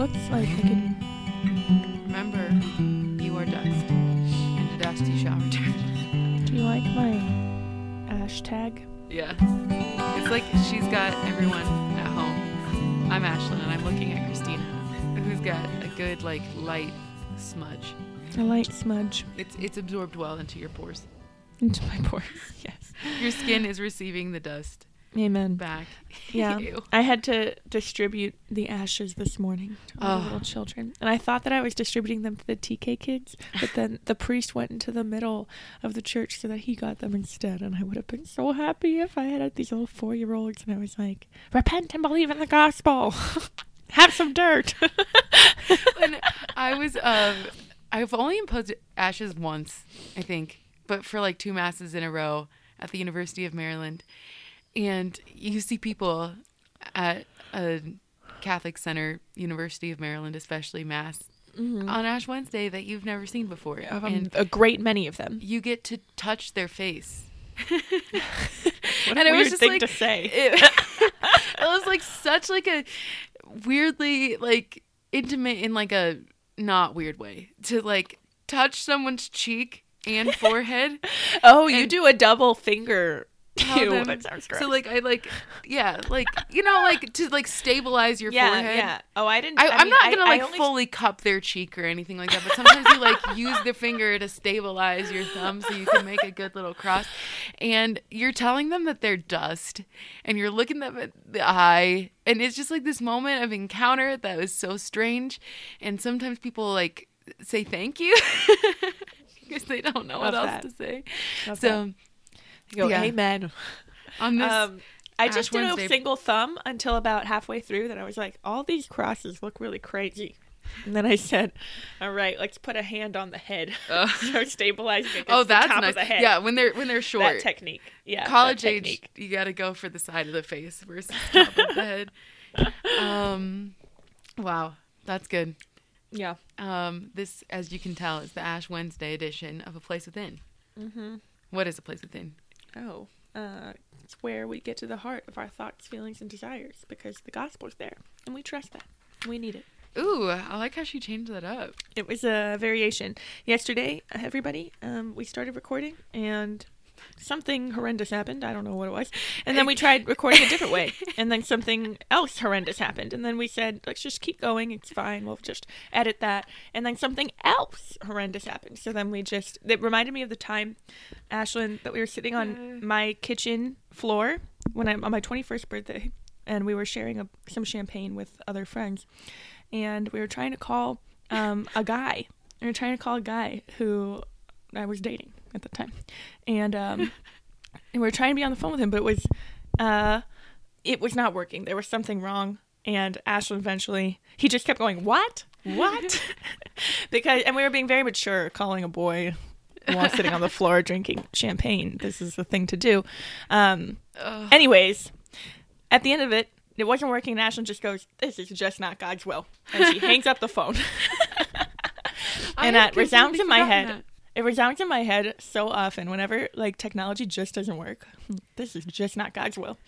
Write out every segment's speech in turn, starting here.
looks like I can. Remember, you are dust, and to dust you shall return. Do you like my hashtag? Yeah. It's like she's got everyone at home. I'm Ashlyn, and I'm looking at Christina, who's got a good, like, light smudge. A light smudge It's it's absorbed well into your pores. into my pores. Yes. Your skin is receiving the dust Amen. back. Yeah. Ew. I had to distribute the ashes this morning to all the Oh. little children. And I thought that I was distributing them to the TK kids, but then the priest went into the middle of the church so that he got them instead. And I would have been so happy if I had had these little four year olds and I was like, repent and believe in the gospel. Have some dirt. when I was um I've only imposed ashes once, I think, but for like two masses in a row at the University of Maryland. And you see people at a Catholic Center, University of Maryland, especially mass on Ash Wednesday that you've never seen before. um, and a great many of them. you get to touch their face. What and a it was weird just thing like to say. It, it was like such like a weirdly like intimate in like a not weird way to like touch someone's cheek and forehead. oh, you do a double finger. Tell Ew, them- that sounds gross. So like I like yeah like you know like to like stabilize your yeah, forehead. yeah. Oh, I didn't. I, I I'm not gonna I like only- fully cup their cheek or anything like that, but sometimes you like use the finger to stabilize your thumb so you can make a good little cross. And you're telling them that they're dust, and you're looking them at the eye, and it's just like this moment of encounter that was so strange. And sometimes people like say thank you because they don't know what Love else that. to say. Love so Go, yeah. amen. on this, Um, I Ash just did Wednesday- a single thumb until about halfway through. Then I was like, all these crosses look really crazy. And then I said, "All right, let's put a hand on the head, Ugh. so stabilizing against oh, the that's top nice. of the head. Yeah, when they're when they're short. that technique. Yeah, that college age, technique. you got to go for the side of the face versus top of the head. Um, wow, that's good. Yeah. Um, this, as you can tell, is the Ash Wednesday edition of A Place Within. Mm-hmm. What is A Place Within? Oh, uh, it's where we get to the heart of our thoughts, feelings, and desires because the gospel's there, and we trust that. We need it. Ooh, I like how she changed that up. It was a variation. Yesterday, uh, everybody, um, we started recording and something horrendous happened. I don't know what it was. And then we tried recording a different way. And then something else horrendous happened. And then we said, let's just keep going. It's fine. We'll just edit that. And then something else horrendous happened. So then we just, it reminded me of the time, Ashlyn, that we were sitting on my kitchen floor when I'm on my 21st birthday. And we were sharing a, some champagne with other friends. And we were trying to call um, a guy. We were trying to call a guy who I was dating at the time, and um, and we were trying to be on the phone with him, but it was uh, it was not working. There was something wrong, and Ashlyn eventually he just kept going, "What? What?" because and we were being very mature, calling a boy while sitting on the floor drinking champagne. This is the thing to do. Um, anyways, at the end of it, it wasn't working. And Ashlyn just goes, "This is just not God's will," and she hangs up the phone. And that resounds in my head. that. It resounds in my head so often whenever like technology just doesn't work. This is just not God's will.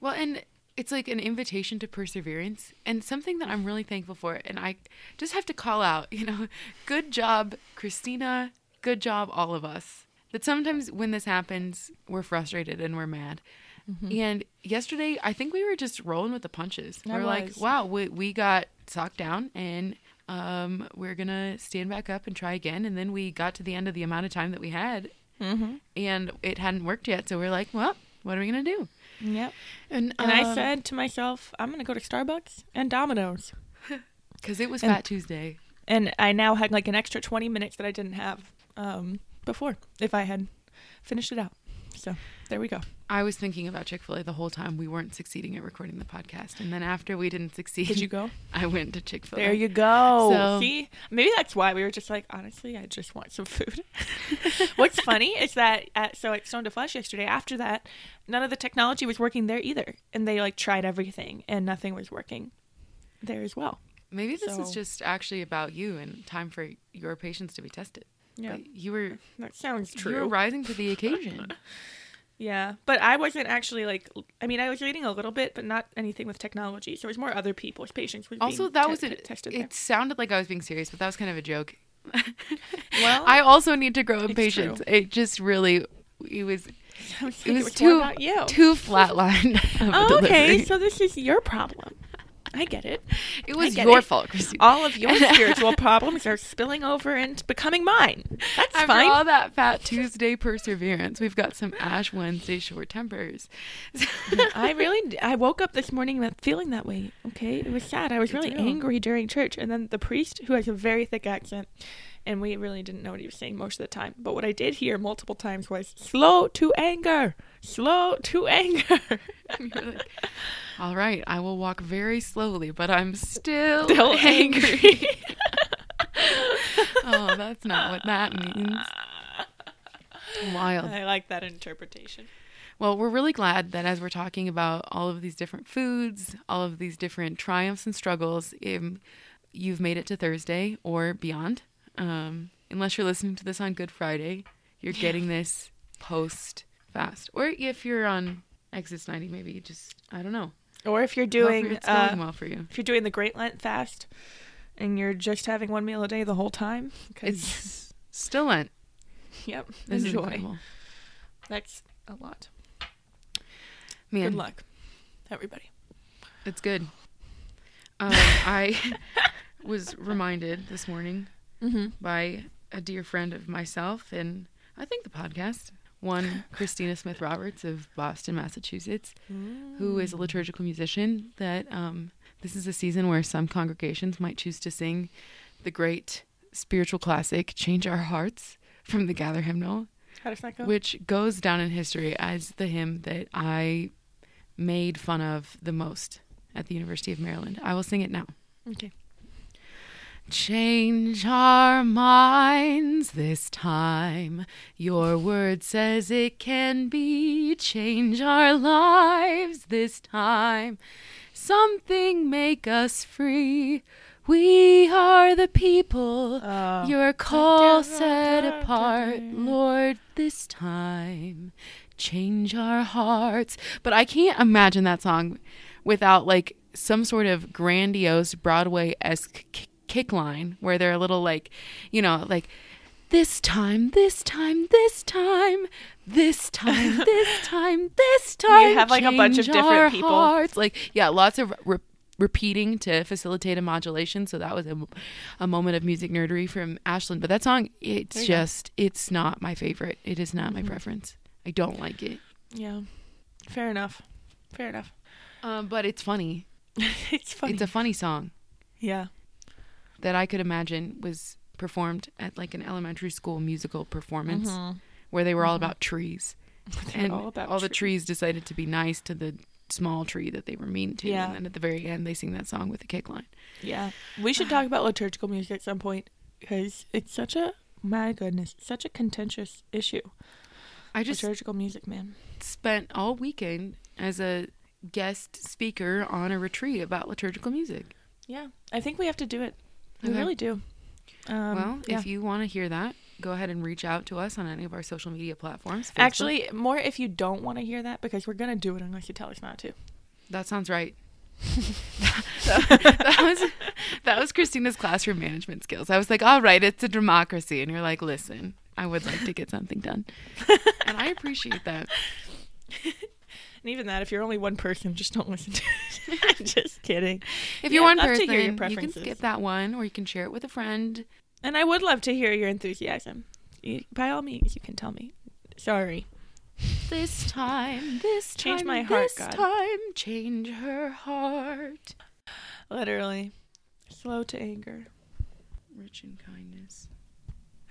Well, and it's like an invitation to perseverance and something that I'm really thankful for. And I just have to call out, you know, good job, Christina. Good job, all of us. That sometimes when this happens, we're frustrated and we're mad. Mm-hmm. And yesterday, I think we were just rolling with the punches. I we're like, wow, we, we got socked down and um, we're going to stand back up and try again. And then we got to the end of the amount of time that we had Mm-hmm. and it hadn't worked yet. So we're like, well, what are we going to do? Yep. And, And I um, said to myself, I'm gonna go to Starbucks and Domino's. Because it was And- Fat Tuesday. And I now had like an extra 20 minutes that I didn't have um, before if I had finished it out. So there we go. I was thinking about Chick fil A the whole time we weren't succeeding at recording the podcast. And then after we didn't succeed, Did you go? I went to Chick fil A. There you go. So- See, maybe that's why we were just like, honestly, I just want some food. What's funny is that at, so at Stone to Flesh yesterday, after that, none of the technology was working there either, and they like tried everything, and nothing was working there as well. Maybe this is just actually about you and time for your patience to be tested. Yeah, you were that sounds true. you were rising to the occasion. Yeah, but I wasn't actually like. I mean, I was reading a little bit, but not anything with technology. So it was more other people's patients. Also, that te- was te- it. there. Sounded like I was being serious, but that was kind of a joke. Well, I also need to grow in patience. true. It just really, it was I was it was too too flatlined. Oh, okay, so this is your problem. I get it. it was your it. fault, Christine. All of your spiritual problems are spilling over and becoming mine. That's After fine. all that Fat Tuesday perseverance, we've got some Ash Wednesday short tempers. I really, I woke up this morning with feeling that way. Okay, it was sad. I was really angry during church, and then the priest, who has a very thick accent, and we really didn't know what he was saying most of the time. But what I did hear multiple times was "slow to anger, slow to anger." Like, all right, I will walk very slowly, but I'm still, Still angry. angry. oh, that's not what that means. Wild. I like that interpretation. Well, we're really glad that as we're talking about all of these different foods, all of these different triumphs and struggles, um, you've made it to Thursday or beyond. Um, unless you're listening to this on Good Friday, you're getting this post fast. Or if you're on Exodus 90, maybe you just, I don't know. Or if you're doing, it's going uh, well for you. if you're doing the Great Lent fast, and you're just having one meal a day the whole time, It's still Lent. yep, This enjoy. That's a lot. Man, Good luck, everybody. It's good. Um, I was reminded this morning Mm-hmm. by a dear friend of myself and I think the podcast, one Christina Smith Roberts of Boston, Massachusetts, who is a liturgical musician, that um, this is a season where some congregations might choose to sing the great spiritual classic, Change Our Hearts, from the Gather Hymnal, How does that go? which goes down in history as the hymn that I made fun of the most at the University of Maryland. I will sing it now. okay. Change our minds this time. Your word says it can be. Change our lives this time. Something make us free. We are the people. Uh, Your call set apart, Lord, this time. Change our hearts. But I can't imagine that song without like some sort of grandiose Broadway esque kick line where they're a little like, you know, like this time, this time, this time, this time, this time, this time. You have, like, a bunch of different people. Hearts. Like, yeah, lots of re- repeating to facilitate a modulation. So that was a, a moment of music nerdery from Ashlyn. But that song, it's you go. just, it's not my favorite. It is not my Mhm. preference. I don't like it. Yeah. Fair enough. Fair enough. Um, but it's funny. it's funny. It's a funny song yeah. That I could imagine was performed at like an elementary school musical performance Mhm. where they were all Mhm. about trees. And all about the trees. trees decided to be nice to the small tree that they were mean to. Yeah. And then at the very end, they sing that song with the kick line. Yeah. We should talk about liturgical music at some point because it's such a, my goodness, such a contentious issue. I just liturgical music, man. spent all weekend as a guest speaker on a retreat about liturgical music. Yeah. I think we have to do it. We Okay. really do. Um, well, yeah. if you want to hear that, go ahead and reach out to us on any of our social media platforms. Facebook. Actually, more if you don't want to hear that because we're going to do it unless you tell us not to. that sounds right. that was that was Christina's classroom management skills. I was like, "All right, it's a democracy," and you're like, "Listen, I would like to get something done," and I appreciate that. And even that, if you're only one person, just don't listen to it. I'm just kidding. If you're one person, you can skip that one, or you can share it with a friend. And I would love to hear your enthusiasm. By all means, you can tell me. Sorry. This time, this Change time, my heart, this God. time, change her heart. Literally. Slow to anger. Rich in kindness,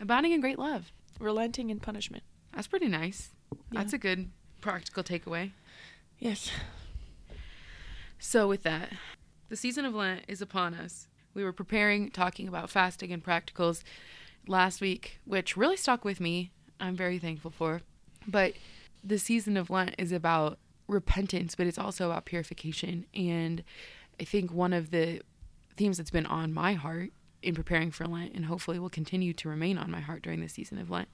abounding in great love. Relenting in punishment. That's pretty nice. Yeah. That's a good practical takeaway. Yes. So, with that, the season of Lent is upon us. We were preparing, talking about fasting and practicals last week, which really stuck with me. I'm very thankful for. But the season of Lent is about repentance, but it's also about purification. And I think one of the themes that's been on my heart in preparing for Lent, and hopefully will continue to remain on my heart during the season of Lent,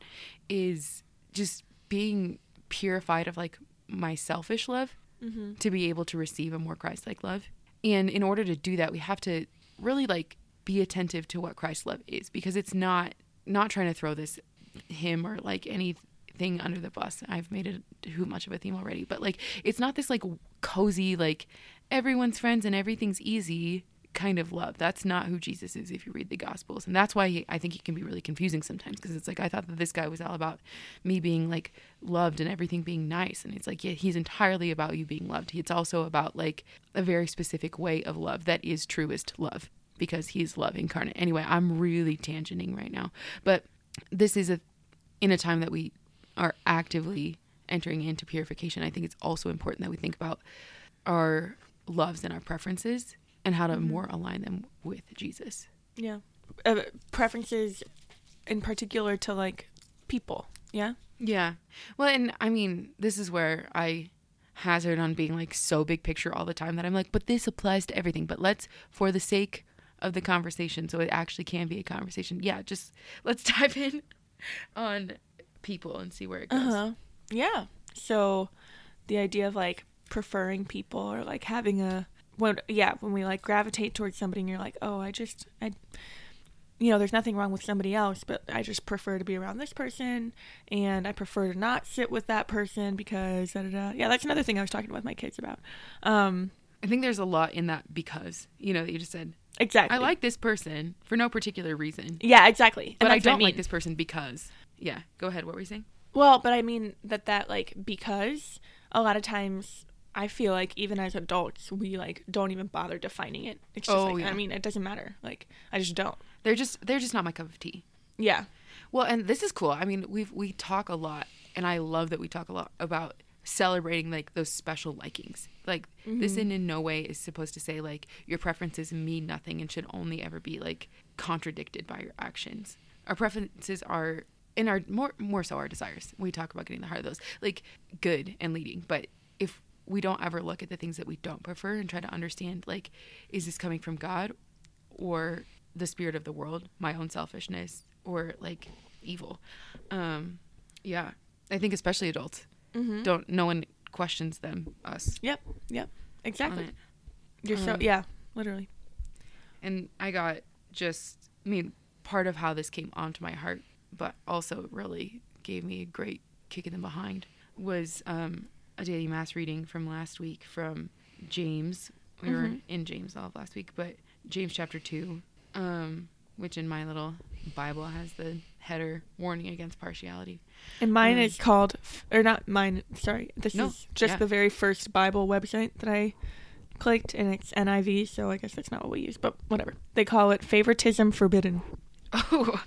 is just being purified of like my selfish love Mm-hmm. to be able to receive a more Christ-like love. And in order to do that, we have to really like be attentive to what Christ love is because it's not not trying to throw this him or like anything under the bus. I've made it too much of a theme already, but like it's not this like cozy like everyone's friends and everything's easy kind of love. That's not who Jesus is if you read the Gospels. And that's why he, I think he can be really confusing sometimes because it's like I thought that this guy was all about me being like loved and everything being nice. And it's like, yeah, he's entirely about you being loved. It's also about like a very specific way of love that is truest love because he's love incarnate. Anyway, I'm really tangenting right now. But this is a in a time that we are actively entering into purification. I think it's also important that we think about our loves and our preferences and how to more align them with Jesus. Yeah. Uh, preferences in particular to like people. Yeah. Yeah. Well, and I mean, this is where I hazard on being like so big picture all the time that I'm like, but this applies to everything. But let's, for the sake of the conversation, so it actually can be a conversation. Yeah, just let's dive in on people and see where it goes. Uh huh. Yeah. So the idea of like preferring people or like having a when yeah when we like gravitate towards somebody and you're like oh I just I you know there's nothing wrong with somebody else but I just prefer to be around this person and I prefer to not sit with that person because da, da, da. yeah that's another thing I was talking with my kids about um I think there's a lot in that because, you know, that you just said, exactly I like this person for no particular reason, yeah exactly And but I don't mean. like this person because. Yeah, go ahead. What were you saying? Well, but I mean that that like because a lot of times I feel like even as adults we like don't even bother defining it. It's just Oh, like yeah. I mean it doesn't matter. Like I just don't. They're just they're just not my cup of tea. Yeah. Well, and this is cool. I mean, we've we talk a lot, and I love that we talk a lot about celebrating like those special likings. Like this mm-hmm. in, in no way is supposed to say like your preferences mean nothing and should only ever be like contradicted by your actions. Our preferences are in our more more so our desires. We talk about getting the heart of those like good and leading, but if we don't ever look at the things that we don't prefer and try to understand like is this coming from God or the spirit of the world, my own selfishness, or like evil. Um, yeah, I think especially adults Mm-hmm. don't. No one questions them. Us Yep. Yep. Exactly. You're so Um, yeah, literally. and I got just. I mean, part of how this came onto my heart, but also really gave me a great kick in the behind was um, a daily mass reading from last week from James. We were Mhm. in James all of last week, but James chapter two, um, which in my little Bible has the header warning against partiality. And mine is called or not mine, sorry. This No, is just yeah. the very first Bible website that I clicked and it's NIV, so I guess that's not what we use, but whatever. They call it favoritism forbidden. Oh,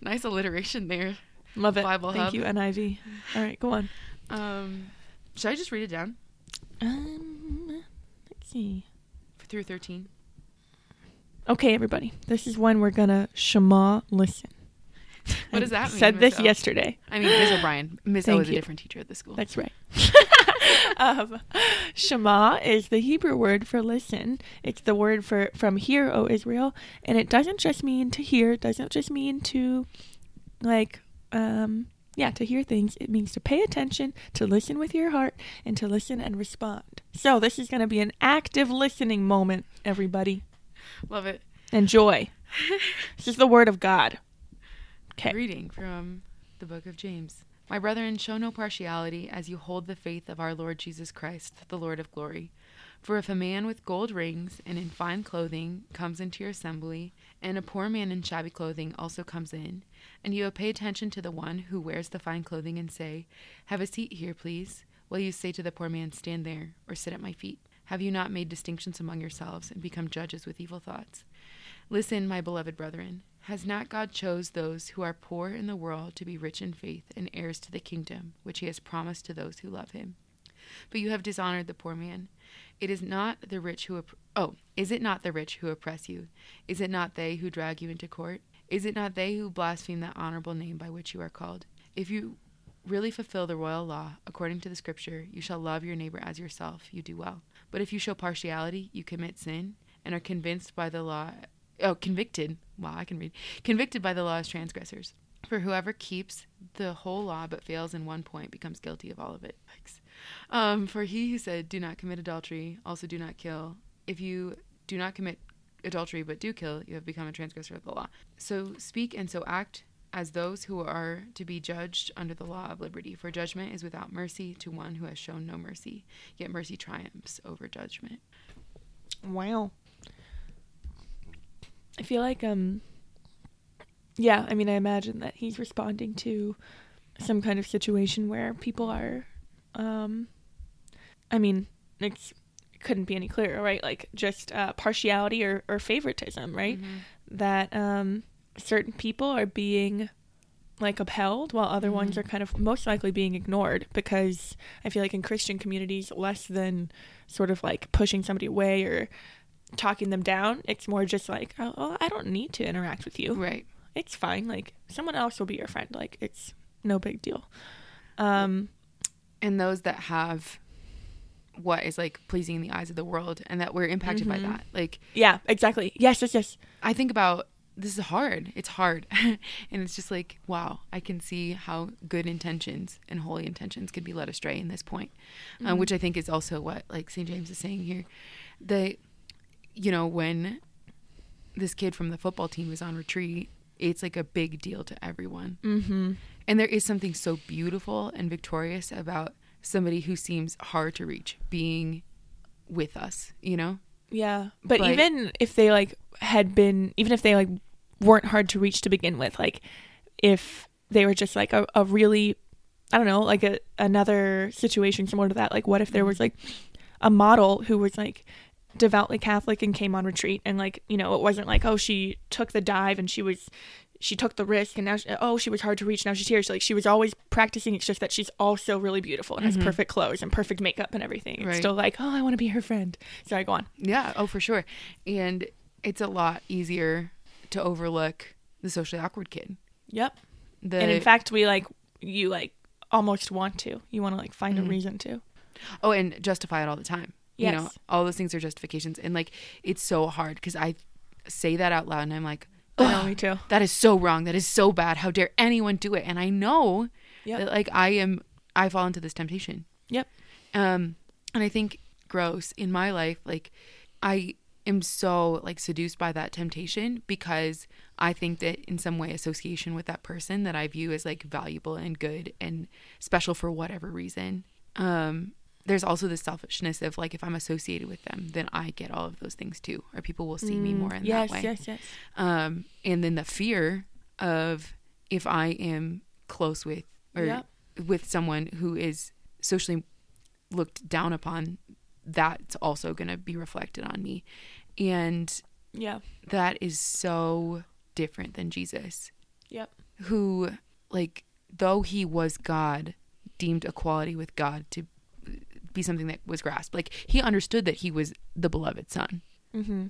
nice alliteration there. Love it. Bible Thank Hub. you, NIV. All right, go on. Um, should I just read it down Um, let's see. through thirteen? Okay, everybody. This is when we're gonna Shema listen. What does that mean, Said this O? yesterday. I mean, Ms. O'Brien. O Thank is a you. different teacher at the school. That's right. um, Shema is the Hebrew word for listen. It's the word for from hear, O Israel, and it doesn't just mean to hear. It doesn't just mean to, like, um, yeah, to hear things. It means to pay attention, to listen with your heart, and to listen and respond. So this is going to be an active listening moment, everybody. Love it. Enjoy. this is the word of God. Okay. Reading from the book of James. My brethren, show no partiality as you hold the faith of our Lord Jesus Christ, the Lord of glory. For if a man with gold rings and in fine clothing comes into your assembly, and a poor man in shabby clothing also comes in, and you will pay attention to the one who wears the fine clothing and say, Have a seat here, please, while you say to the poor man, Stand there, or sit at my feet. Have you not made distinctions among yourselves and become judges with evil thoughts? Listen, my beloved brethren, has not God chose those who are poor in the world to be rich in faith and heirs to the kingdom which he has promised to those who love him? But you have dishonored the poor man. It is not the rich who opp- oh, is it not the rich who oppress you? Is it not they who drag you into court? Is it not they who blaspheme that honorable name by which you are called? If you really fulfill the royal law according to the scripture, you shall love your neighbor as yourself, you do well. But if you show partiality, you commit sin and are convinced by the law oh convicted wow i can read convicted by the law as transgressors For whoever keeps the whole law but fails in one point becomes guilty of all of it. Um, for he who said, Do not commit adultery, also do not kill. If you do not commit adultery but do kill, you have become a transgressor of the law. So speak and so act as those who are to be judged under the law of liberty. For judgment is without mercy to one who has shown no mercy, yet mercy triumphs over judgment. Wow. I feel like um yeah, I mean I imagine that he's responding to some kind of situation where people are um I mean, it's it couldn't be any clearer, right? Like just uh, partiality or, or favoritism, right? That um certain people are being like upheld while other ones are kind of most likely being ignored because I feel like in Christian communities less than sort of like pushing somebody away or talking them down. It's more just like, oh, well, I don't need to interact with you. Right. It's fine. Like someone else will be your friend. Like it's no big deal. Um, and those that have what is like pleasing in the eyes of the world and that we're impacted by that. Like yeah, exactly. Yes, yes, yes. i think about this is hard. It's hard. And it's just like wow i can see how good intentions and holy intentions could be led astray in this point um, which i think is also what like st james is saying here. That you know when this kid from the football team is on retreat it's like a big deal to everyone. Mm-hmm. and there is something so beautiful and victorious about somebody who seems hard to reach being with us, you know? Yeah, but, But- even if they like had been, even if they like weren't hard to reach to begin with, like if they were just like a, a really, I don't know, like a another situation similar to that. Like, what if there was like a model who was like devoutly Catholic and came on retreat, and like you know, it wasn't like oh she took the dive and she was she took the risk and now she, oh she was hard to reach now she's here. So like she was always practicing. It's just that she's also really beautiful and has mm-hmm. perfect clothes and perfect makeup and everything. It's still like oh I want to be her friend. Sorry, go on. Yeah, oh, for sure. And it's a lot easier to overlook the socially awkward kid. Yep. The, and in fact, we like you like almost want to. You want to like find a mm-hmm. reason to. oh, and justify it all the time. You know, Yes. all those things are justifications. And like, it's so hard because I say that out loud and I'm like, I know, me too. that is so wrong. That is so bad. How dare anyone do it? And I know Yep. that like I am, I fall into this temptation. Yep. Um, and I think gross in my life, like I am so like seduced by that temptation because I think that in some way association with that person that I view as like valuable and good and special for whatever reason. Um, there's also the selfishness of like if I'm associated with them, then I get all of those things too, or people will see me more in Mm, yes, that way yes, yes. um, and then the fear of if I am close with or Yep. with someone who is socially looked down upon, that's also going to be reflected on me, and Yeah. that is so different than Jesus, Yep. who like though he was God, deemed equality with God to be something that was grasped. Like he understood that he was the beloved son Mm-hmm.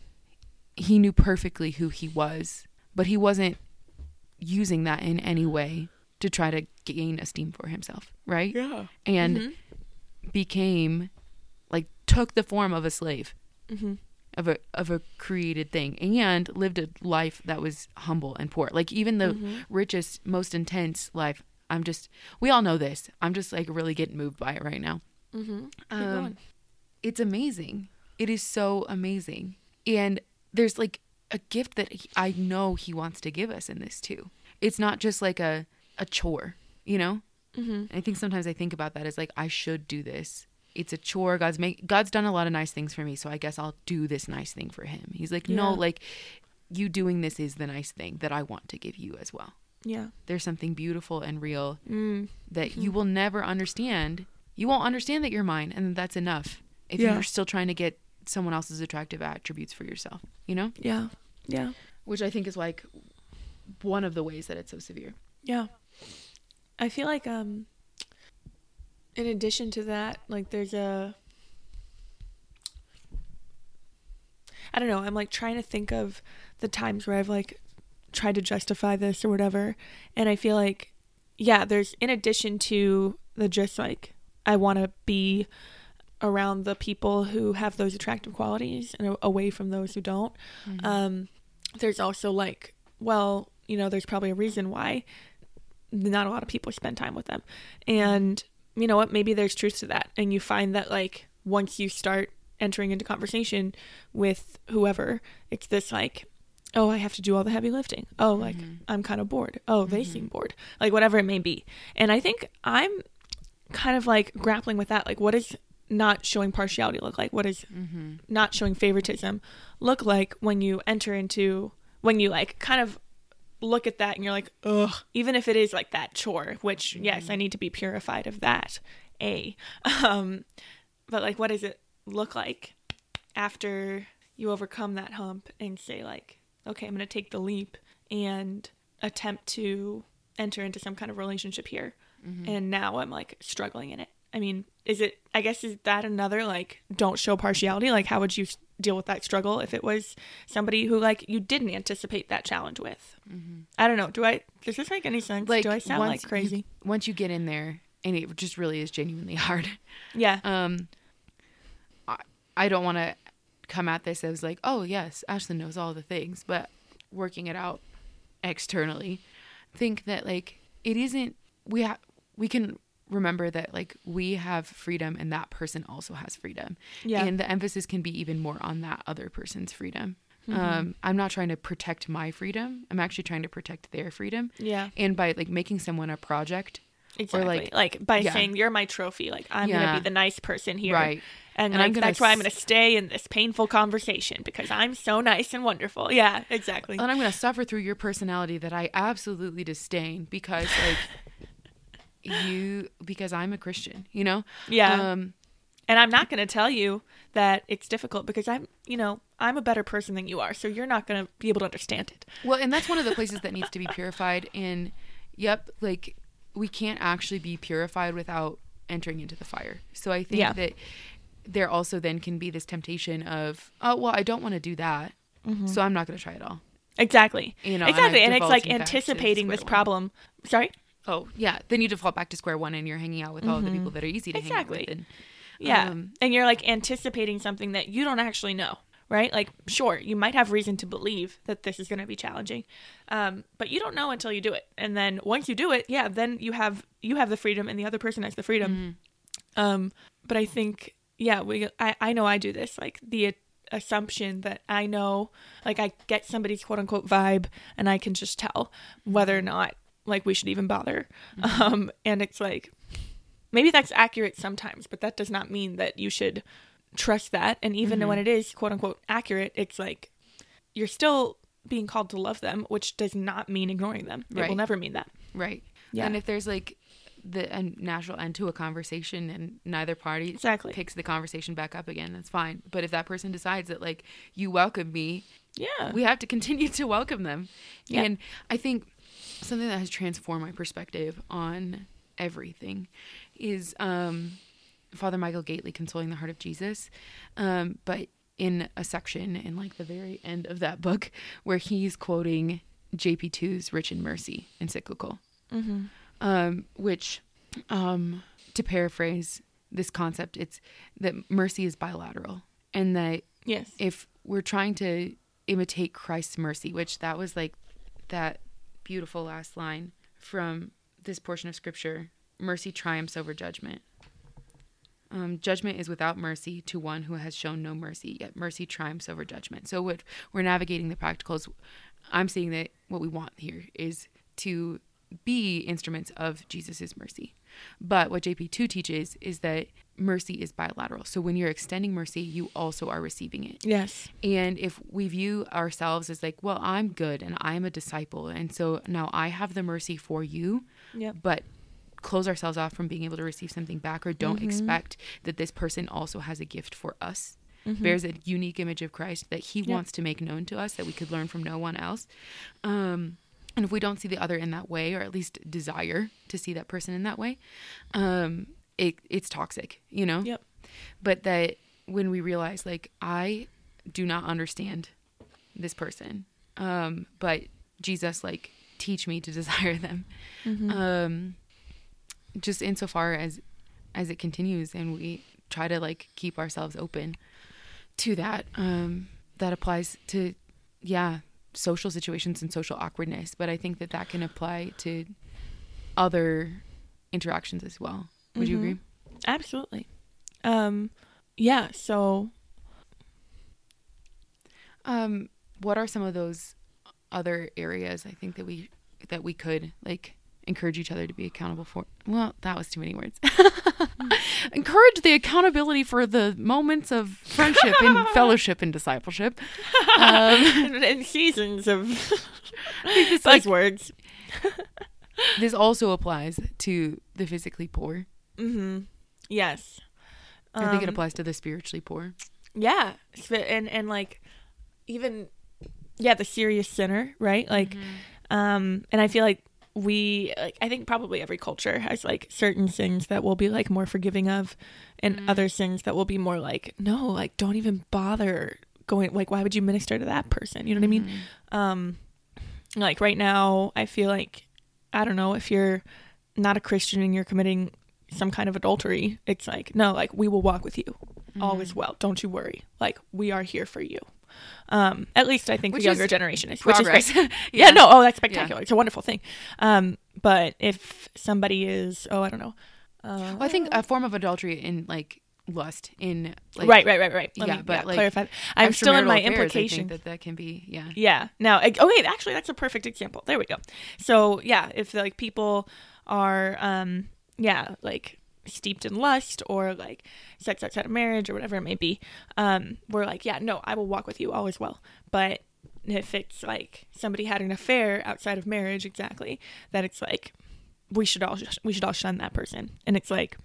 he knew perfectly who he was, but he wasn't using that in any way to try to gain esteem for himself, right? Yeah. And Mhm. became like took the form of a slave Mm-hmm. of a of a created thing and lived a life that was humble and poor. Like even the Mm-hmm. richest, most intense life. I'm just we all know this. I'm just like really getting moved by it right now. Mm-hmm. Um, it's amazing. It is so amazing. And there's like a gift that he, I know he wants to give us in this too. It's not just like a a chore, you know? mm-hmm. I think sometimes I think about that as like I should do this. It's a chore. God's make God's done a lot of nice things for me, so I guess I'll do this nice thing for him. He's like, "No, like you doing this is the nice thing that I want to give you as well." Yeah. There's something beautiful and real Mm. that you will never understand. You won't understand that you're mine, and that's enough. If Yeah. you're still trying to get someone else's attractive attributes for yourself, you know, Yeah. Yeah. which I think is like one of the ways that it's so severe. Yeah. I feel like um in addition to that, like there's a I don't know, I'm like trying to think of the times where I've like tried to justify this or whatever, and I feel like yeah, there's in addition to the just like I want to be around the people who have those attractive qualities and away from those who don't. Mm-hmm. Um, there's also like, well, you know, there's probably a reason why not a lot of people spend time with them. And you know what? Maybe there's truth to that. And you find that like once you start entering into conversation with whoever, it's this like, oh, I have to do all the heavy lifting. Oh, like mm-hmm. I'm kind of bored. Oh, they mm-hmm. seem bored. Like whatever it may be. And I think I'm kind of like grappling with that. Like, what does not showing partiality look like? What does not showing favoritism look like when you enter into when you like kind of look at that and you're like, ugh, even if it is like that chore, which yes, I need to be purified of that. A. Um, but like what does it look like after you overcome that hump and say like, okay, I'm gonna take the leap and attempt to enter into some kind of relationship here. And now I'm like struggling in it. I mean, is it, I guess, is that another like, don't show partiality? Like, how would you deal with that struggle if it was somebody who like you didn't anticipate that challenge with? I don't know. Do I, does this make any sense? Like Do I sound like crazy? You, once you get in there, and it just really is genuinely hard. yeah. Um, I, I don't want to come at this as like, oh yes, Ashlyn knows all the things, but working it out externally, think that like it isn't. We ha- we can remember that like we have freedom and that person also has freedom. Yeah. And the emphasis can be even more on that other person's freedom. Mm-hmm. Um, I'm not trying to protect my freedom. I'm actually trying to protect their freedom. Yeah. And by like making someone a project, Exactly. Or like- Like, by yeah. saying you're my trophy, like I'm Yeah. gonna be the nice person here, Right. And, And like, gonna that's why I'm gonna stay in this painful conversation because I'm so nice and wonderful. Yeah, exactly. and I'm going to suffer through your personality that I absolutely disdain because like you because I'm a Christian, you know? Yeah. Um and I'm not gonna tell you that it's difficult because I'm, you know, I'm a better person than you are, so you're not gonna be able to understand it. well, and that's one of the places that needs to be purified and yep, like we can't actually be purified without entering into the fire. So I think Yeah. that there also then can be this temptation of, oh, well, I don't want to do that. So I'm not going to try it all. Exactly. You know, exactly, I've and, it's like devolved, in fact, to anticipating this one. problem. Sorry. Oh, yeah. Then you default back to square one and you're hanging out with all the people that are easy to hang out Exactly. with. And, Yeah. Um, and you're like anticipating something that you don't actually know, right? Like, sure, you might have reason to believe that this is going to be challenging, um, but you don't know until you do it. And then once you do it, yeah, then you have you have the freedom, and the other person has the freedom. Um, but I think, yeah, we I I know I do this, like the assumption that I know, like I get somebody's quote unquote vibe, and I can just tell whether or not like we should even bother. Um, and it's like maybe that's accurate sometimes, but that does not mean that you should trust that. And even when it is quote unquote accurate, it's like you're still being called to love them, which does not mean ignoring them. It will never mean that. Right. Yeah. And if there's like the a natural end to a conversation and neither party Exactly. picks the conversation back up again, that's fine. But if that person decides that like you welcome me, Yeah. we have to continue to welcome them. Yeah. And I think something that has transformed my perspective on everything is um, Father Michael Gaitley consoling the heart of Jesus. Um, but in a section in like the very end of that book where he's quoting JP2's Rich in Mercy encyclical, um, which, um, to paraphrase this concept, it's that mercy is bilateral and that yes. if we're trying to imitate Christ's mercy, which that was like that beautiful last line from this portion of scripture mercy triumphs over judgment. Um, judgment is without mercy to one who has shown no mercy, yet mercy triumphs over judgment. So, what we're navigating the practicals, I'm seeing that what we want here is to be instruments of Jesus's mercy. But what JP2 teaches is that mercy is bilateral. So, when you're extending mercy, you also are receiving it. Yes. And if we view ourselves as like, well, I'm good and I'm a disciple, and so now I have the mercy for you, Yep. but close ourselves off from being able to receive something back or don't expect that this person also has a gift for us, bears a unique image of Christ that he wants to make known to us that we could learn from no one else. Um, and if we don't see the other in that way, or at least desire to see that person in that way, um, it, it's toxic, you know? Yep. but that when we realize like i do not understand this person um but jesus like teach me to desire them um just insofar as as it continues and we try to like keep ourselves open to that um that applies to yeah social situations and social awkwardness but i think that that can apply to other interactions as well. Would you Mhm. agree? Absolutely. Um, yeah. So Um, what are some of those other areas I think that we that we could like encourage each other to be accountable for? Well, that was too many words. encourage the accountability for the moments of friendship and fellowship and discipleship. Um, in seasons of it's like- buzzwords. this also applies to the physically poor. mm-hmm. Yes. I think it Um, applies to the spiritually poor. Yeah, and and like even yeah, the serious sinner, right? Like, Mm-hmm. um, and I feel like we like I think probably every culture has like certain sins that we'll be like more forgiving of, and Mm. other sins that will be more like no, like don't even bother going. Like, why would you minister to that person? You know what I mean? Mm-hmm. um like right now i feel like i don't know if you're not a christian and you're committing some kind of adultery it's like no like we will walk with you all Mm-hmm. is well don't you worry like we are here for you um at least i think Which the younger generation is which is great. yeah. no oh that's spectacular it's a wonderful thing um but if somebody is oh i don't know uh, Well, I think a form of adultery in like lust in like right right right right Let yeah, me, but, like, clarify i'm still in my affairs, I think implication that that can be yeah. Yeah. Now, okay, actually, that's a perfect example. There we go. So, yeah, if like people are, um, yeah, like steeped in lust or like sex outside of marriage or whatever it may be, um, we're like, yeah, no, I will walk with you all is well. But if it's like somebody had an affair outside of marriage, exactly, that it's like we should all we should all shun that person, and it's like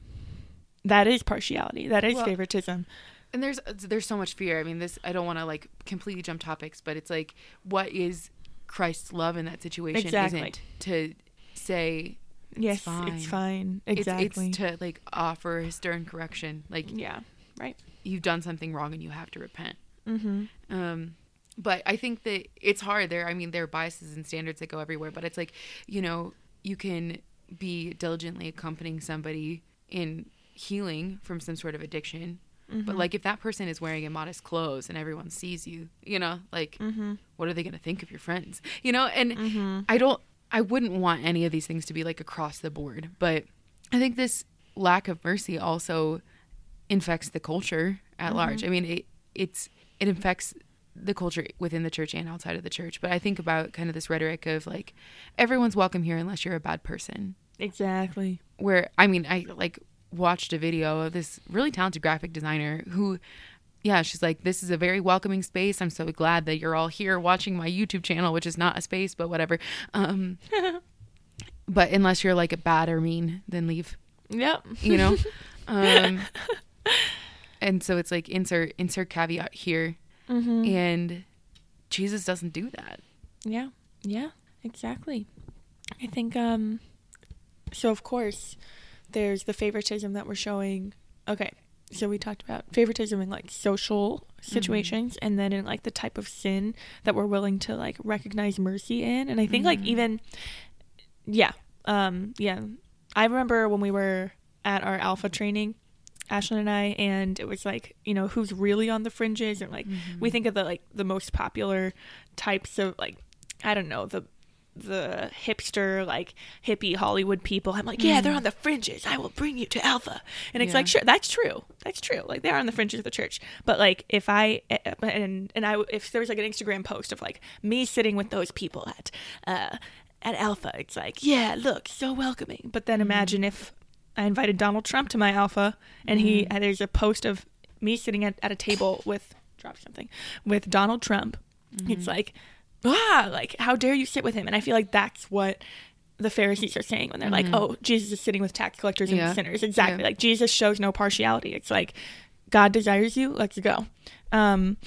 that is partiality, that is Well, favoritism. And there's there's so much fear. I mean, this I don't want to like completely jump topics, but it's like what is Christ's love in that situation Exactly. isn't to say Yes, fine. it's fine. It's- Exactly. it's, to like offer a stern correction. Like yeah. Right. you've done something wrong and you have to repent. Mm-hmm. Um, but I think that it's hard there. I mean, there are biases and standards that go everywhere, but it's like, you know, you can be diligently accompanying somebody in healing from some sort of addiction. But like if that person is wearing immodest clothes and everyone sees you, you know, like Mm-hmm. what are they going to think of your friends? You know, and Mm-hmm. I don't I wouldn't want any of these things to be like across the board, but I think this lack of mercy also infects the culture at mm-hmm. large. I mean, it it's it infects the culture within the church and outside of the church. But I think about kind of this rhetoric of like everyone's welcome here unless you're a bad person. Exactly. Where I mean, I like watched a video of this really talented graphic designer who yeah, she's like, this is a very welcoming space. I'm so glad that you're all here watching my YouTube channel, which is not a space, but whatever. Um, but unless you're like a bad or mean, then leave Yep. you know um and so it's like insert insert caveat here Mm-hmm. and jesus doesn't do that Yeah. Yeah. Exactly. I think. Um. So of course, there's the favoritism that we're showing. Okay. So we talked about favoritism in like social situations, and then in like the type of sin that we're willing to like recognize mercy in. And I think like Mhm. even, yeah, um, yeah. I remember when we were at our alpha training, Ashlyn and I, and it was like you know who's really on the fringes, and like we think of the like the most popular types of like I don't know the the hipster like hippie Hollywood people. I'm like, yeah, they're mm. on the fringes. I will bring you to Alpha, and it's Yeah. like, sure, that's true, that's true. Like they are on the fringes of the church, but like if I eh, eh and and I if there was like an Instagram post of like me sitting with those people at uh at Alpha, it's like, yeah, look, so welcoming. But then mm. imagine if I invited Donald Trump to my Alpha, and he and there's a post of me sitting at, at a table with drop something with Donald Trump. Mm-hmm. It's like, ah, like how dare you sit with him? And I feel like that's what the Pharisees are saying when they're like, oh, Jesus is sitting with tax collectors and Yeah. sinners. Exactly. Yeah. Like Jesus shows no partiality. It's like God desires you. Let's go. Um,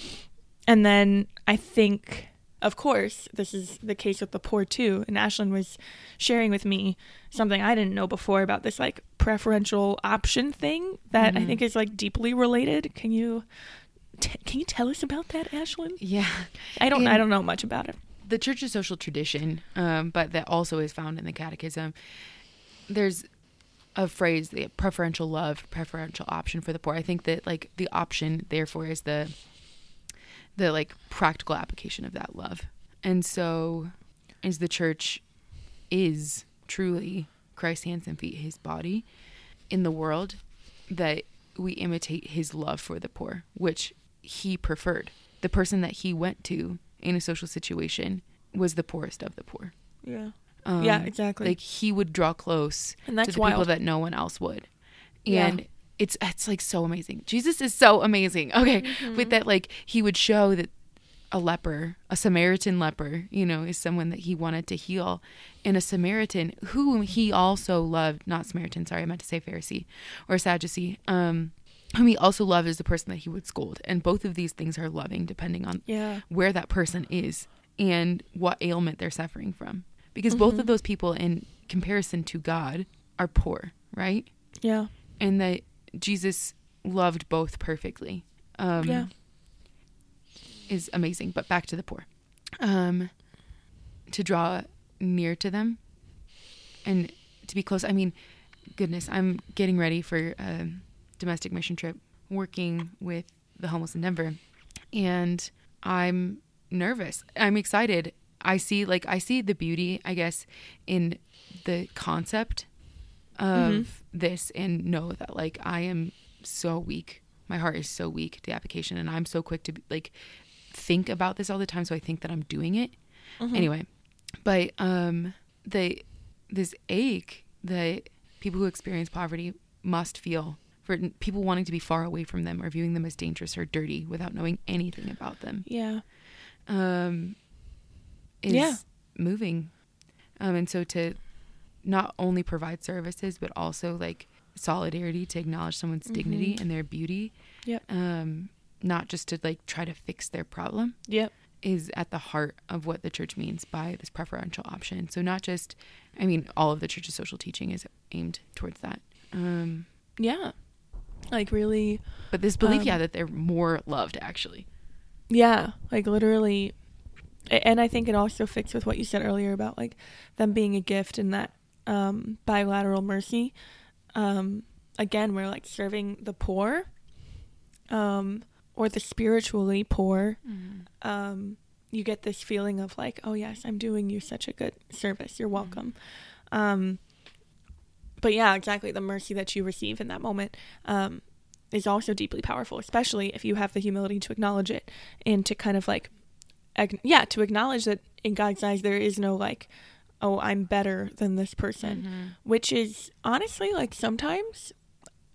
and then I think, of course, this is the case with the poor too. And Ashlyn was sharing with me something I didn't know before about this like preferential option thing that I think is like deeply related. Can you t- can you tell us about that, Ashlyn? yeah I don't I don't know much about it. the church's social tradition um but that also is found in the catechism there's a phrase the preferential love preferential option for the poor i think that like the option therefore is the the like practical application of that love and so as the church is truly Christ's hands and feet, his body in the world, that we imitate his love for the poor, which he preferred. The person that he went to in a social situation was the poorest of the poor. Yeah. Um, Yeah, exactly. Like he would draw close And that's to the people that no one else would. Yeah. And it's it's like so amazing. Jesus is so amazing. Okay. Mm-hmm. With that like he would show that a leper, a Samaritan leper, you know, is someone that he wanted to heal. And a Samaritan whom he also loved, not Samaritan, sorry, I meant to say Pharisee or Sadducee, um, whom he also loved is the person that he would scold. And both of these things are loving depending on Yeah. where that person is and what ailment they're suffering from. Because both Mm-hmm. of those people, in comparison to God, are poor, right? Yeah. And that Jesus loved both perfectly. Um, Yeah. Is amazing. But back to the poor. Um, to draw near to them and to be close. I mean, goodness, I'm getting ready for a domestic mission trip, working with the homeless in Denver, and I'm nervous. I'm excited. I see like I see the beauty, I guess, in the concept of this, and know that like I am so weak. My heart is so weak to the application, and I'm so quick to be, like think about this all the time. So I think that I'm doing it anyway. But um, the this ache that people who experience poverty must feel for people wanting to be far away from them or viewing them as dangerous or dirty without knowing anything about them Yeah. um, is Yeah. moving. Um, and so to not only provide services, but also like solidarity to acknowledge someone's dignity and their beauty, Yep. um, not just to like try to fix their problem, Yep. is at the heart of what the church means by this preferential option. So not just, I mean, all of the church's social teaching is aimed towards that. Um, Yeah. Like really but this belief, Um, yeah, that they're more loved actually. Yeah, like literally. And I think it also fits with what you said earlier about like them being a gift and that um, bilateral mercy. Um, again, we're like serving the poor um, or the spiritually poor. Um, you get this feeling of like, oh, yes, I'm doing you such a good service. You're welcome. Um, but yeah, exactly. The mercy that you receive in that moment um, is also deeply powerful, especially if you have the humility to acknowledge it and to kind of like, ag- yeah, to acknowledge that in God's eyes there is no like, oh, I'm better than this person, which is honestly like sometimes.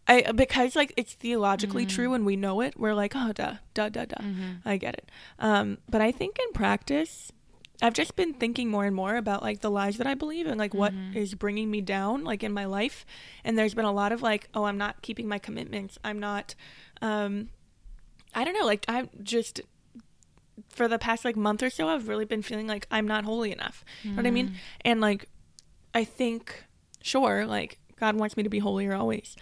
I, because like it's theologically true and we know it, we're like, oh, duh, duh, duh, duh. I get it. Um, but I think in practice, I've just been thinking more and more about like the lies that I believe and like what is bringing me down like in my life. And there's been a lot of like, oh, I'm not keeping my commitments. I'm not um I don't know, like I'm just for the past like month or so I've really been feeling like I'm not holy enough. You know what I mean? And like I think sure, like God wants me to be holier always.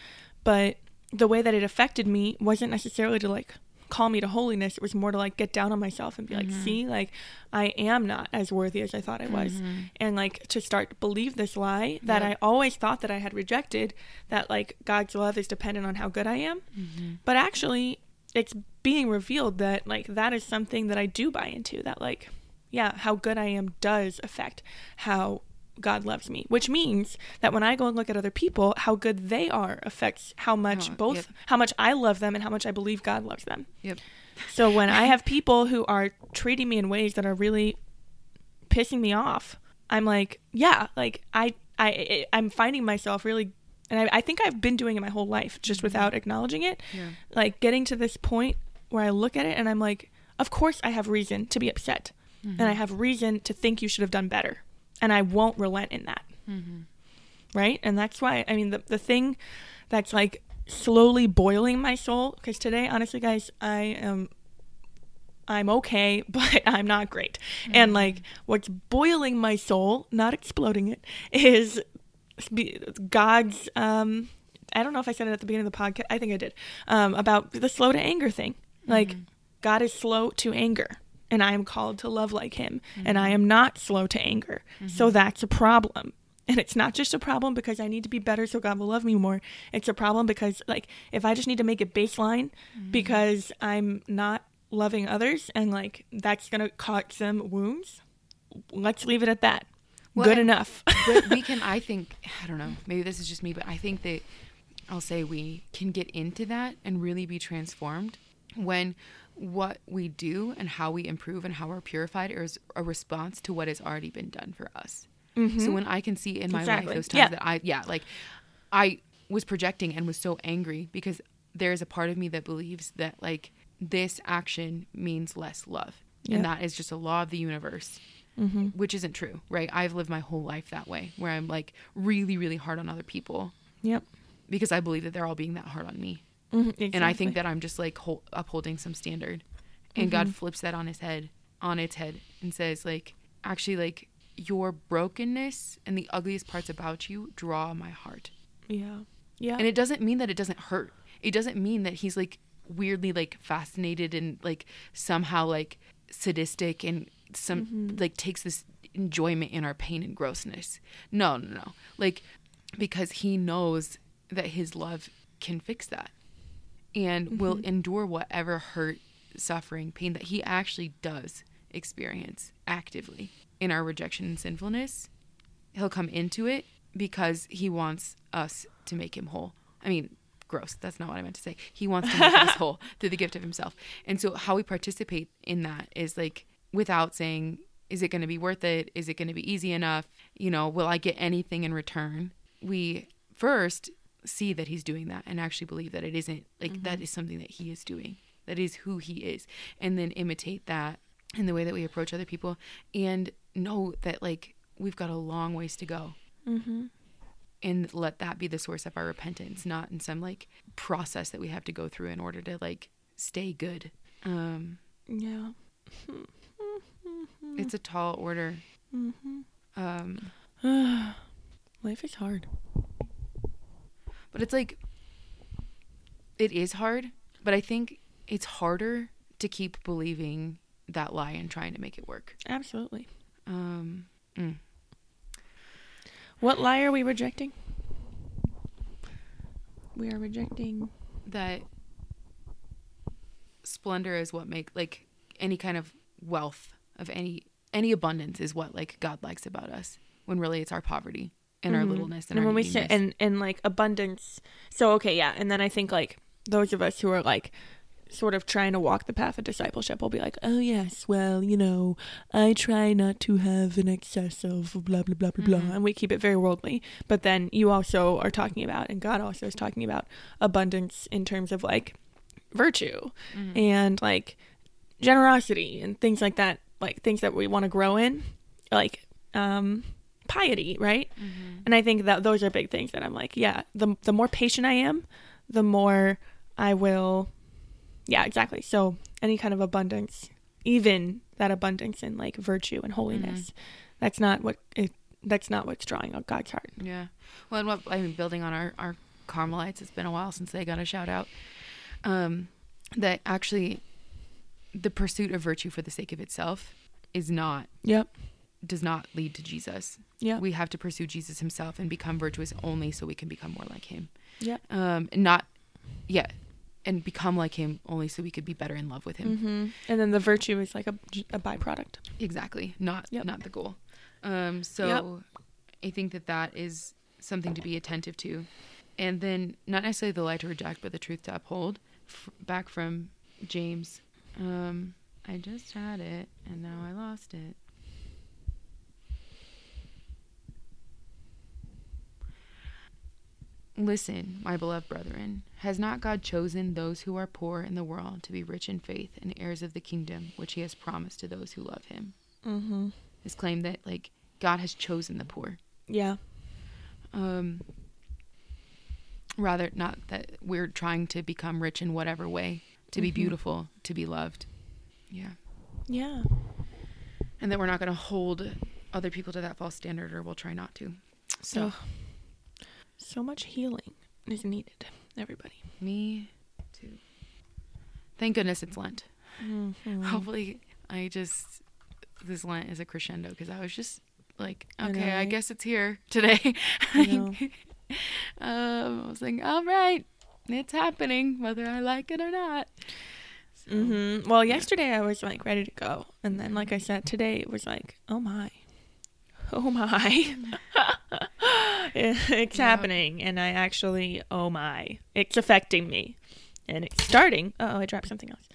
But the way that it affected me wasn't necessarily to like call me to holiness. It was more to like get down on myself and be like, mm-hmm. see, like I am not as worthy as I thought I was. Mm-hmm. And like to start to believe this lie that. I always thought that I had rejected, that like God's love is dependent on how good I am. Mm-hmm. But actually it's being revealed that like that is something that I do buy into, that like, yeah, how good I am does affect how God loves me, which means that when I go and look at other people, how good they are affects how much Oh, both yep. how much I love them and how much I believe God loves them. Yep. So when I have people who are treating me in ways that are really pissing me off, I'm like, yeah, like I I I'm finding myself really and I, I think I've been doing it my whole life just mm-hmm. without acknowledging it. Yeah. Like getting to this point where I look at it and I'm like, of course I have reason to be upset. And I mm-hmm. have reason to think you should have done better. And I won't relent in that. Right? And that's why, I mean, the, the thing that's like slowly boiling my soul, because today, honestly, guys, I am. I'm okay, but I'm not great. And like what's boiling my soul, not exploding it, is God's um I don't know if I said it at the beginning of the podcast. I think I did. Um about the slow to anger thing. Like God is slow to anger and I am called to love like him and I mm-hmm. am not slow to anger. So mm-hmm. that's a problem. And it's not just a problem because I need to be better so God will love me more. It's a problem because like if I just need to make it baseline mm-hmm. because I'm not loving others and like that's going to cause some wounds, let's leave it at that. Well, good and- enough. but we can i think i don't know maybe this is just me but i think that i'll say we can get into that and really be transformed when what we do and how we improve and how we're purified is a response to what has already been done for us so mm-hmm. when i can see in my Exactly. life those times Yeah. that i yeah like i was projecting and was so angry because there's a part of me that believes that like this action means less love and that is just a law of the universe mm-hmm. which isn't true, right? I've lived my whole life that way, where I'm like really, really hard on other people yep. because I believe that they're all being that hard on me. Mhm, And I think that I'm just like hol- upholding some standard. And God flips that on his head, on its head, and says, like, actually, like, your brokenness and the ugliest parts about you draw my heart. Yeah. Yeah. And it doesn't mean that it doesn't hurt. It doesn't mean that he's like weirdly like fascinated and like somehow like sadistic and some like takes this enjoyment in our pain and grossness. No, no, no. Like because he knows that his love can fix that and will mm-hmm. endure whatever hurt, suffering, pain that he actually does experience actively in our rejection and sinfulness. He'll come into it because he wants us to make him whole. I mean, gross. That's not what I meant to say. He wants to make us whole through the gift of himself. And so, how we participate in that is like without saying, is it going to be worth it? Is it going to be easy enough? You know, will I get anything in return? We first see that he's doing that and actually believe that it isn't like that is something that he is doing. That is who he is. And then imitate that in the way that we approach other people and know that like we've got a long ways to go mm-hmm. and let that be the source of our repentance not in some like process that we have to go through in order to like stay good um Yeah. it's a tall order Mm-hmm. um Life is hard. But it's like it is hard but i think it's harder to keep believing that lie and trying to make it work Absolutely. um mm. What lie are we rejecting? We are rejecting. that splendor is what make like any kind of wealth of any any abundance is what like God likes about us when really it's our poverty and our Mhm. littleness and, and our when we say neediness. and and like abundance. So okay, yeah, and then I think like those of us who are like sort of trying to walk the path of discipleship will be like, oh yes, well you know, I try not to have an excess of blah blah blah blah Mhm. blah, and we keep it very worldly. But then you also are talking about, and God also is talking about abundance in terms of like virtue Mhm. and like generosity and things like that, like things that we want to grow in, like um piety, right? Mhm. And I think that those are big things that I'm like, yeah, the the more patient I am, the more I will yeah, exactly. So any kind of abundance, even that abundance in like virtue and holiness, that's not what it that's not what's drawing on God's heart. Yeah. Well, and what I mean, building on our our Carmelites, it's been a while since they got a shout out. Um, that actually, the pursuit of virtue for the sake of itself is not Yep. Does not lead to Jesus. Yeah. We have to pursue Jesus Himself and become virtuous only so we can become more like Him. Yeah. Um, and not, yeah, and become like Him only so we could be better in love with Him. hmm And then the virtue is like a, a byproduct. Exactly. Not Yep. not the goal. Um, so I think that that is something to be attentive to, and then not necessarily the lie to reject, but the truth to uphold. F- back from James. Um, I just had it and now I lost it. Listen, my beloved brethren, has not God chosen those who are poor in the world to be rich in faith and heirs of the kingdom which he has promised to those who love him? Mm-hmm. His claim that like God has chosen the poor. Yeah. Um rather not that we're trying to become rich in whatever way, to be Mhm. beautiful, to be loved. Yeah. Yeah. And that we're not going to hold other people to that false standard or we'll try not to. So. So much healing is needed, everybody. me too. Thank goodness it's Lent. Mhm. Hopefully, I just this Lent is a crescendo because I was just like, okay, know, I guess it's here today. I um, I was like, all right, it's happening, whether I like it or not. So, hmm Well, yesterday I was like ready to go, and then, like I said, today it was like, oh my, oh my, it's Yeah. happening, and I actually, oh my, it's affecting me, and it's starting. Oh, I dropped something else.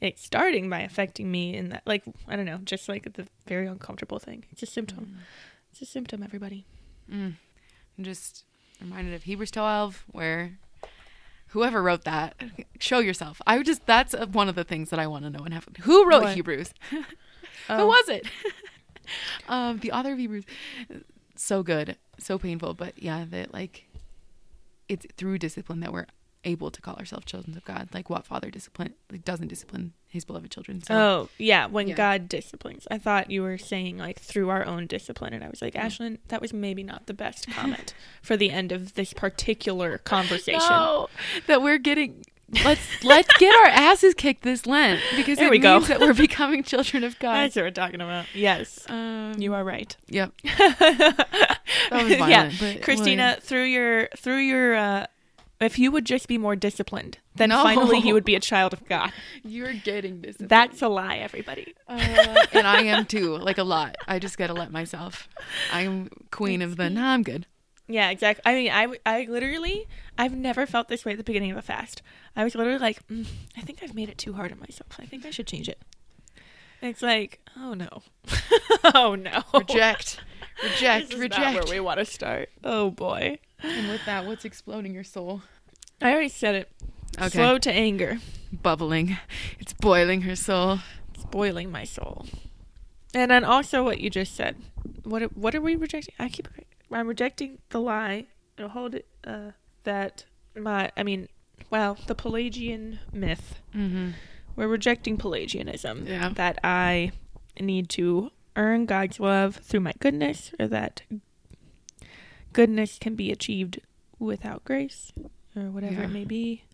It's starting by affecting me in that, like, I don't know, just like the very uncomfortable thing. It's a symptom. It's a symptom, everybody. Mm. I'm just reminded of Hebrews 12, where whoever wrote that, show yourself. I just, that's one of the things that I want to know in heaven. Who wrote What? Hebrews? Oh. Who was it? um, the author of Hebrews. So good, so painful, but yeah, that like it's through discipline that we're able to call ourselves children of God. Like what father discipline like doesn't discipline his beloved children. So Oh, yeah, when Yeah. God disciplines. I thought you were saying like through our own discipline and I was like, Mm. Ashlyn, that was maybe not the best comment for the end of this particular conversation. No, that we're getting. Let's let's get our asses kicked this Lent because There it we go. means that we're becoming children of God. That's what we're talking about. Yes. Um, You are right. Yep. That was violent, yeah, Christina, through your through your uh if you would just be more disciplined, then No. finally you would be a child of God. You're getting this. That's a lie, everybody. Uh, and I am too, like a lot. I just gotta let myself. I'm queen of the. Nah, I'm good. Yeah, exactly. I mean, I, I literally, I've never felt this way at the beginning of a fast. I was literally like, mm, I think I've made it too hard on myself. I think I should change it. And it's like, oh no, oh no, Reject, reject, This is reject. Not where we want to start. Oh boy, and with that, what's exploding your soul? I already said it. Okay. Slow to anger, Bubbling. It's boiling her soul. It's boiling my soul. And then also what you just said. What what are we rejecting? I keep I'm rejecting the lie. I'll hold it. Uh, that my I mean, well, the Pelagian myth. Mm-hmm. We're rejecting Pelagianism. Yeah. That I need to earn God's love through my goodness, or that goodness can be achieved without grace, or whatever Yeah. it may be.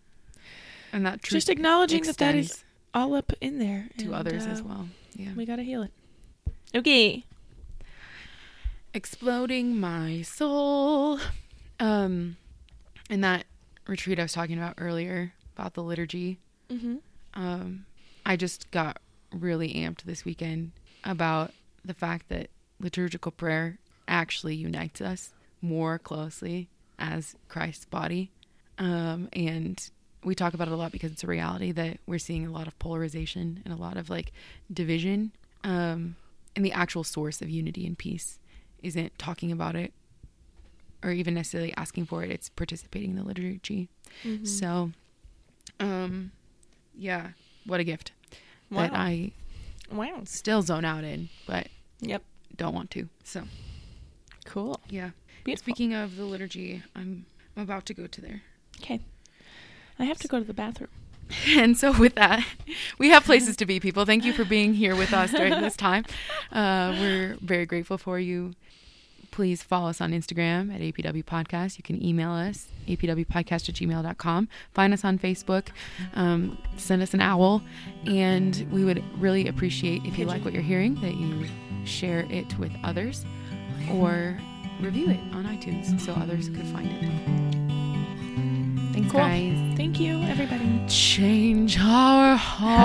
And that truth Just acknowledging that that is all up in there to and, others uh, as well. Yeah. We gotta heal it. Okay. Exploding my soul. Um, in that retreat I was talking about earlier about the liturgy, Mm-hmm. um, I just got really amped this weekend about the fact that liturgical prayer actually unites us more closely as Christ's body. Um, and we talk about it a lot because it's a reality that we're seeing a lot of polarization and a lot of like division. Um, and the actual source of unity and peace isn't talking about it or even necessarily asking for it, it's participating in the liturgy. Mm-hmm. So, um, yeah, what a gift that I Wow. still zone out in, but Yep. don't want to. So, Cool. yeah. Beautiful. Speaking of the liturgy, I'm I'm about to go to there. Okay. I have to go to the bathroom. And so, with that, we have places to be, people. Thank you for being here with us during this time. Uh, we're very grateful for you. Please follow us on Instagram at APW Podcast. You can email us, apwpodcast at gmail.com. Find us on Facebook. Um, send us an owl. And we would really appreciate if you like what you're hearing that you share it with others or review it on iTunes so others could find it. Thanks, Cool. guys Thank you, everybody. change our hearts.